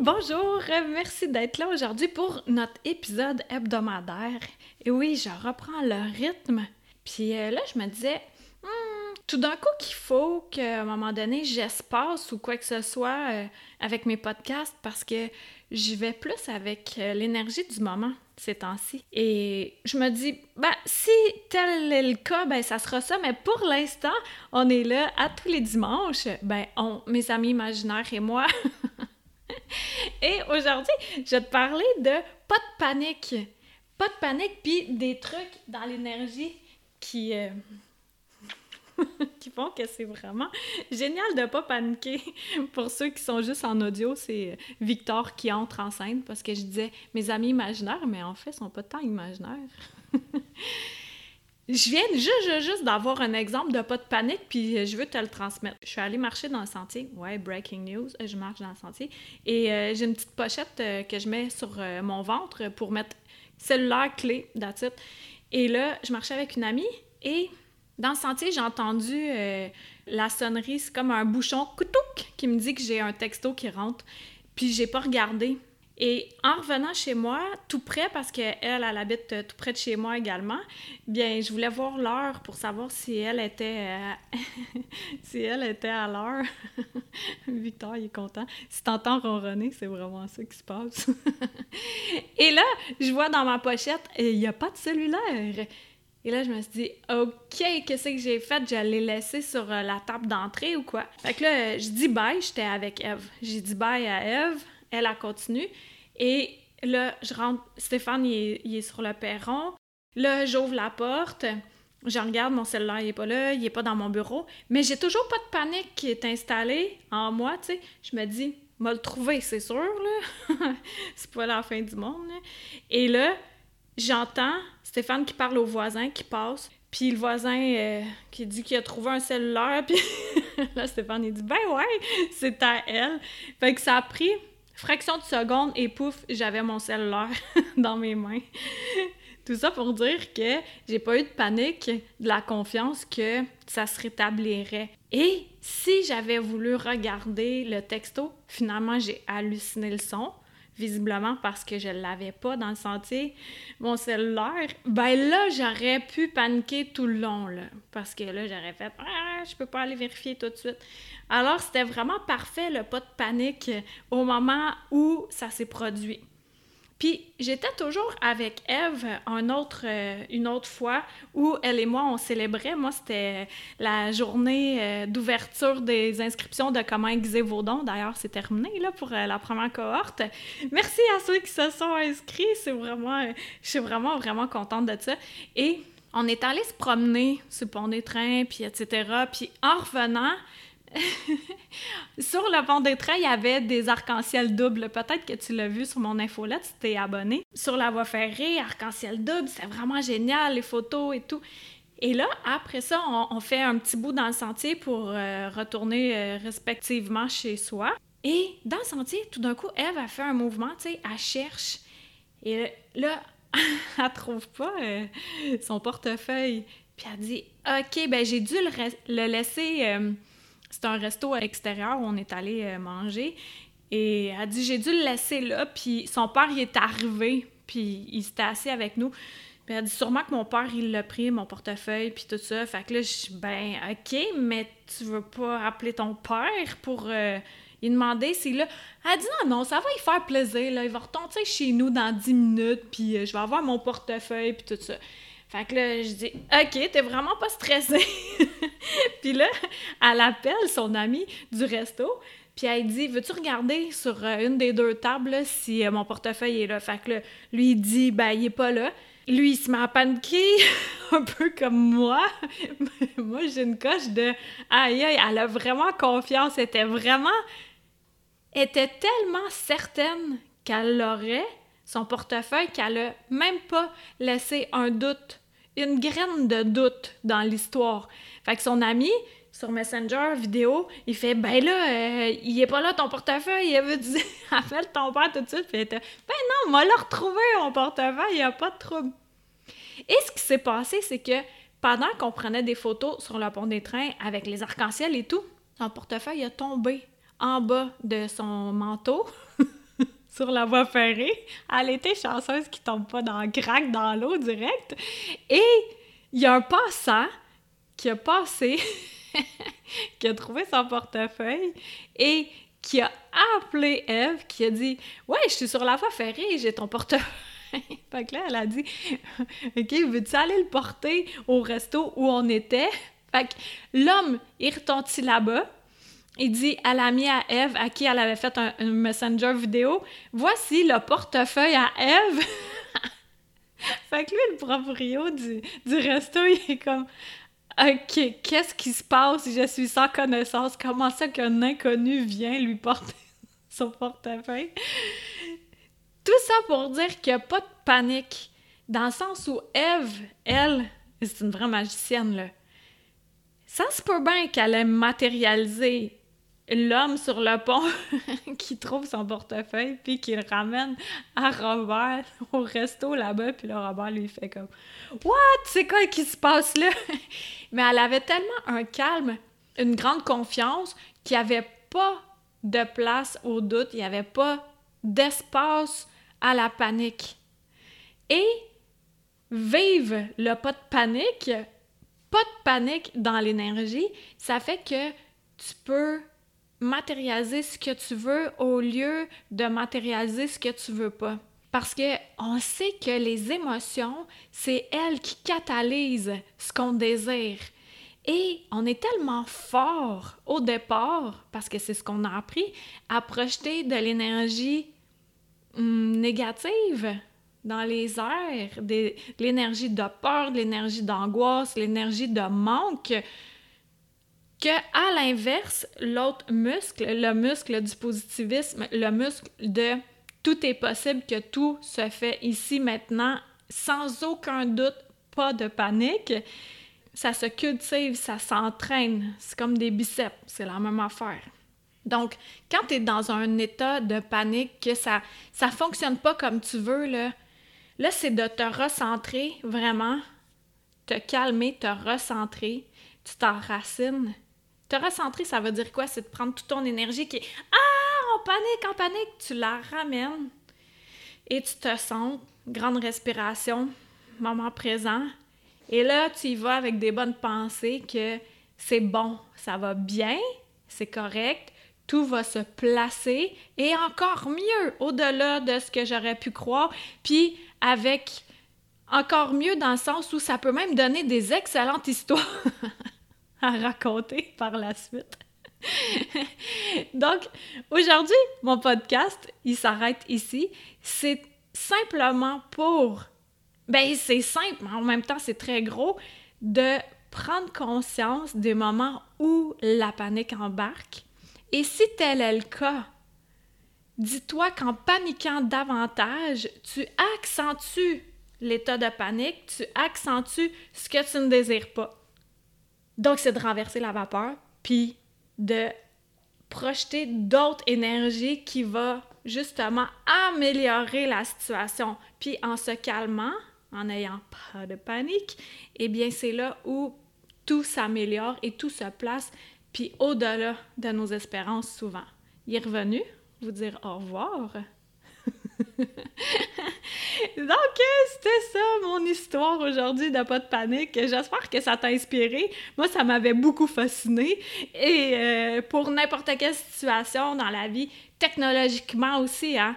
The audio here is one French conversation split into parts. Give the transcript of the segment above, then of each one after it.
Bonjour! Merci d'être là aujourd'hui pour notre épisode hebdomadaire. Et oui, je reprends le rythme. Puis euh, là, je me disais, hmm, tout d'un coup qu'il faut qu'à un moment donné, j'espace ou quoi que ce soit euh, avec mes podcasts parce que j'y vais plus avec euh, l'énergie du moment ces temps-ci. Et je me dis, ben, si tel est le cas, ben, ça sera ça. Mais pour l'instant, on est là à tous les dimanches. Ben, on, mes amis imaginaires et moi. et aujourd'hui, je vais te parler de pas de panique. Pas de panique, puis des trucs dans l'énergie qui. euh, qui font que c'est vraiment génial de pas paniquer. Pour ceux qui sont juste en audio, c'est Victor qui entre en scène parce que je disais mes amis imaginaires, mais en fait, ils sont pas tant imaginaires. Je viens juste, d'avoir un exemple de pas de panique, puis je veux te le transmettre. Je suis allée marcher dans le sentier. Ouais, breaking news, je marche dans le sentier. Et euh, j'ai une petite pochette euh, que je mets sur euh, mon ventre pour mettre cellulaire, clé, it. Et là, je marchais avec une amie et dans le sentier, j'ai entendu euh, la sonnerie, c'est comme un bouchon coutouk qui me dit que j'ai un texto qui rentre. Puis j'ai pas regardé. Et en revenant chez moi, tout près, parce qu'elle, elle habite euh, tout près de chez moi également, bien, je voulais voir l'heure pour savoir si elle était, euh, si elle était à l'heure. Victor, il est content. Si t'entends ronronner, c'est vraiment ça qui se passe. Et là, je vois dans ma pochette, il n'y a pas de cellulaire. Et là, je me suis dit, OK, qu'est-ce que j'ai fait? Je l'ai laissé sur euh, la table d'entrée ou quoi? Fait que là, euh, je dis bye, j'étais avec Eve. J'ai dit bye à Eve, elle a continué. Et là, je rentre, Stéphane, il est, sur le perron. Là, j'ouvre la porte. Je regarde, mon cellulaire, il est pas là, il est pas dans mon bureau. Mais j'ai toujours pas de panique qui est installée en moi. Je me dis, m'a le trouver, c'est sûr, là. c'est pas la fin du monde. Et là, j'entends Stéphane qui parle au voisin qui passe, puis le voisin euh, qui dit qu'il a trouvé un cellulaire, puis là, Stéphane, il dit « Ben ouais, c'est à elle! » Fait que ça a pris fraction de seconde et pouf, j'avais mon cellulaire dans mes mains. Tout ça pour dire que j'ai pas eu de panique, de la confiance que ça se rétablirait. Et si j'avais voulu regarder le texto, finalement, j'ai halluciné le son visiblement parce que je l'avais pas dans le sentier, mon cellulaire, ben là, j'aurais pu paniquer tout le long. Parce que là, j'aurais fait « Ah, je peux pas aller vérifier tout de suite. » Alors, c'était vraiment parfait, le pas de panique au moment où ça s'est produit. Puis j'étais toujours avec Eve un autre, euh, une autre fois où elle et moi, on célébrait. Moi, c'était la journée euh, d'ouverture des inscriptions de Comment aiguiser vos dons. D'ailleurs, c'est terminé là, pour euh, la première cohorte. Merci à ceux qui se sont inscrits. C'est vraiment, je suis vraiment, vraiment contente de ça. Et on est allé se promener sur le pont des trains, puis etc. Puis en revenant, sur le pont des trains, il y avait des arcs-en-ciel doubles. Peut-être que tu l'as vu sur mon infolette si t'es abonné. Sur la voie ferrée, arc-en-ciel double, c'est vraiment génial, les photos et tout. Et là, après ça, on, fait un petit bout dans le sentier pour euh, retourner euh, respectivement chez soi. Et dans le sentier, tout d'un coup, Eve a fait un mouvement, tu sais, elle cherche. Et là, elle trouve pas euh, son portefeuille. Puis elle dit, OK, ben j'ai dû le, le laisser... C'est un resto extérieur où on est allé euh, manger. Et elle dit J'ai dû le laisser là. Puis son père, il est arrivé. Puis il s'était assis avec nous. Puis elle dit Sûrement que mon père, il l'a pris, mon portefeuille, puis tout ça. Fait que là, je suis Ben, OK, mais tu veux pas appeler ton père pour. Euh, il demander s'il là. Elle dit non, non, ça va y faire plaisir. Là. Il va retourner chez nous dans 10 minutes, puis euh, je vais avoir mon portefeuille, puis tout ça. Fait que là, je dis, OK, t'es vraiment pas stressée. puis là, elle appelle son amie du resto, puis elle dit, veux-tu regarder sur euh, une des deux tables si euh, mon portefeuille est là? Fait que lui, il dit, ben, il est pas là. Lui, il se met à un peu comme moi. moi, j'ai une coche de aïe, aïe, elle a vraiment confiance. Elle était vraiment. Était tellement certaine qu'elle aurait son portefeuille, qu'elle a même pas laissé un doute, une graine de doute dans l'histoire. Fait que son ami, sur Messenger vidéo, il fait Ben là, euh, il est pas là ton portefeuille, il veut dire appelle ton père tout de suite. Puis Ben non, moi l'a retrouvé mon portefeuille, il n'y a pas de trouble. Et ce qui s'est passé, c'est que pendant qu'on prenait des photos sur le pont des trains avec les arcs-en-ciel et tout, son portefeuille a tombé en bas de son manteau sur la voie ferrée. Elle était chanceuse qu'il tombe pas dans le crack dans l'eau direct. Et il y a un passant qui a passé, qui a trouvé son portefeuille et qui a appelé Eve, qui a dit Ouais, je suis sur la voie ferrée, j'ai ton portefeuille. fait que là, elle a dit OK, veux-tu aller le porter au resto où on était Fait que l'homme est retentit là-bas. Il dit à l'ami à Eve, à qui elle avait fait un, messenger vidéo, voici le portefeuille à Eve. fait que lui, le proprio du, du resto, il est comme, OK, qu'est-ce qui se passe? Je suis sans connaissance. Comment ça qu'un inconnu vient lui porter son portefeuille? Tout ça pour dire qu'il n'y a pas de panique. Dans le sens où Eve, elle, c'est une vraie magicienne, là. Ça se peut bien qu'elle ait matérialisé l'homme sur le pont qui trouve son portefeuille puis qui le ramène à Robert au resto là-bas puis le Robert lui fait comme What? C'est quoi qui se passe là? Mais elle avait tellement un calme, une grande confiance qu'il n'y avait pas de place au doute, il n'y avait pas d'espace à la panique. Et vive le pas de panique, pas de panique dans l'énergie, ça fait que tu peux matérialiser ce que tu veux au lieu de matérialiser ce que tu veux pas. Parce que on sait que les émotions, c'est elles qui catalysent ce qu'on désire. Et on est tellement fort au départ, parce que c'est ce qu'on a appris, à projeter de l'énergie hum, négative dans les airs, de l'énergie de peur, de l'énergie d'angoisse, l'énergie de manque, que à l'inverse, l'autre muscle, le muscle du positivisme, le muscle de tout est possible, que tout se fait ici maintenant, sans aucun doute, pas de panique, ça se cultive, ça s'entraîne. C'est comme des biceps, c'est la même affaire. Donc, quand tu es dans un état de panique, que ça ça fonctionne pas comme tu veux, là, là c'est de te recentrer vraiment, te calmer, te recentrer, tu t'enracines te recentrer, ça veut dire quoi? C'est de prendre toute ton énergie qui est Ah, en panique, en panique, tu la ramènes et tu te sens, grande respiration, moment présent. Et là, tu y vas avec des bonnes pensées que c'est bon, ça va bien, c'est correct, tout va se placer et encore mieux au-delà de ce que j'aurais pu croire, puis avec encore mieux dans le sens où ça peut même donner des excellentes histoires. à raconter par la suite. Donc, aujourd'hui, mon podcast, il s'arrête ici. C'est simplement pour, ben c'est simple, mais en même temps c'est très gros, de prendre conscience des moments où la panique embarque. Et si tel est le cas, dis-toi qu'en paniquant davantage, tu accentues l'état de panique, tu accentues ce que tu ne désires pas. Donc, c'est de renverser la vapeur, puis de projeter d'autres énergies qui va justement améliorer la situation. Puis en se calmant, en n'ayant pas de panique, eh bien c'est là où tout s'améliore et tout se place, puis au-delà de nos espérances souvent. Il est revenu vous dire au revoir. Donc, c'était ça mon histoire aujourd'hui de Pas de panique. J'espère que ça t'a inspiré. Moi, ça m'avait beaucoup fasciné. Et euh, pour n'importe quelle situation dans la vie, technologiquement aussi, hein,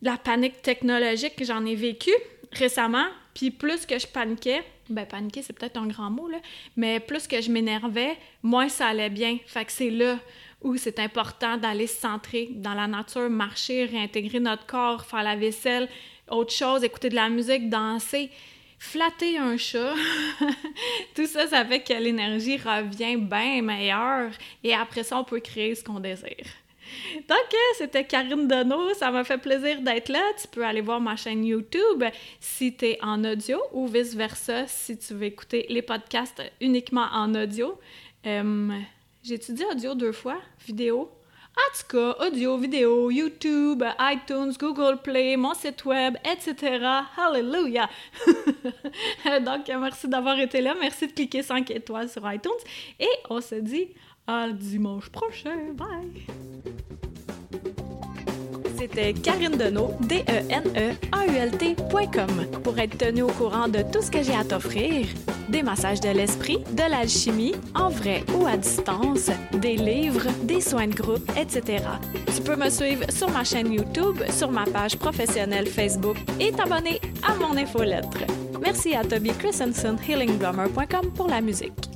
la panique technologique, j'en ai vécu récemment. Puis plus que je paniquais, ben paniquer, c'est peut-être un grand mot, mais plus que je m'énervais, moins ça allait bien. Fait que c'est là où c'est important d'aller se centrer dans la nature, marcher, réintégrer notre corps, faire la vaisselle, autre chose, écouter de la musique, danser, flatter un chat. Tout ça, ça fait que l'énergie revient bien meilleure et après ça, on peut créer ce qu'on désire. Donc, c'était Karine Deneau. Ça m'a fait plaisir d'être là. Tu peux aller voir ma chaîne YouTube si tu es en audio ou vice-versa si tu veux écouter les podcasts uniquement en audio. Euh, J'ai étudié audio deux fois, vidéo? En tout cas, audio, vidéo, YouTube, iTunes, Google Play, mon site web, etc. Hallelujah! Donc, merci d'avoir été là. Merci de cliquer 5 étoiles sur iTunes. Et on se dit à dimanche prochain. Bye! C'était Karine Deneau, D-E-N-E-A-U-L-T.com. Pour être tenu au courant de tout ce que j'ai à t'offrir, des massages de l'esprit, de l'alchimie, en vrai ou à distance, des livres, des soins de groupe, etc. Tu peux me suivre sur ma chaîne YouTube, sur ma page professionnelle Facebook et t'abonner à mon infolettre. Merci à Toby Christensen, healingblummer.com pour la musique.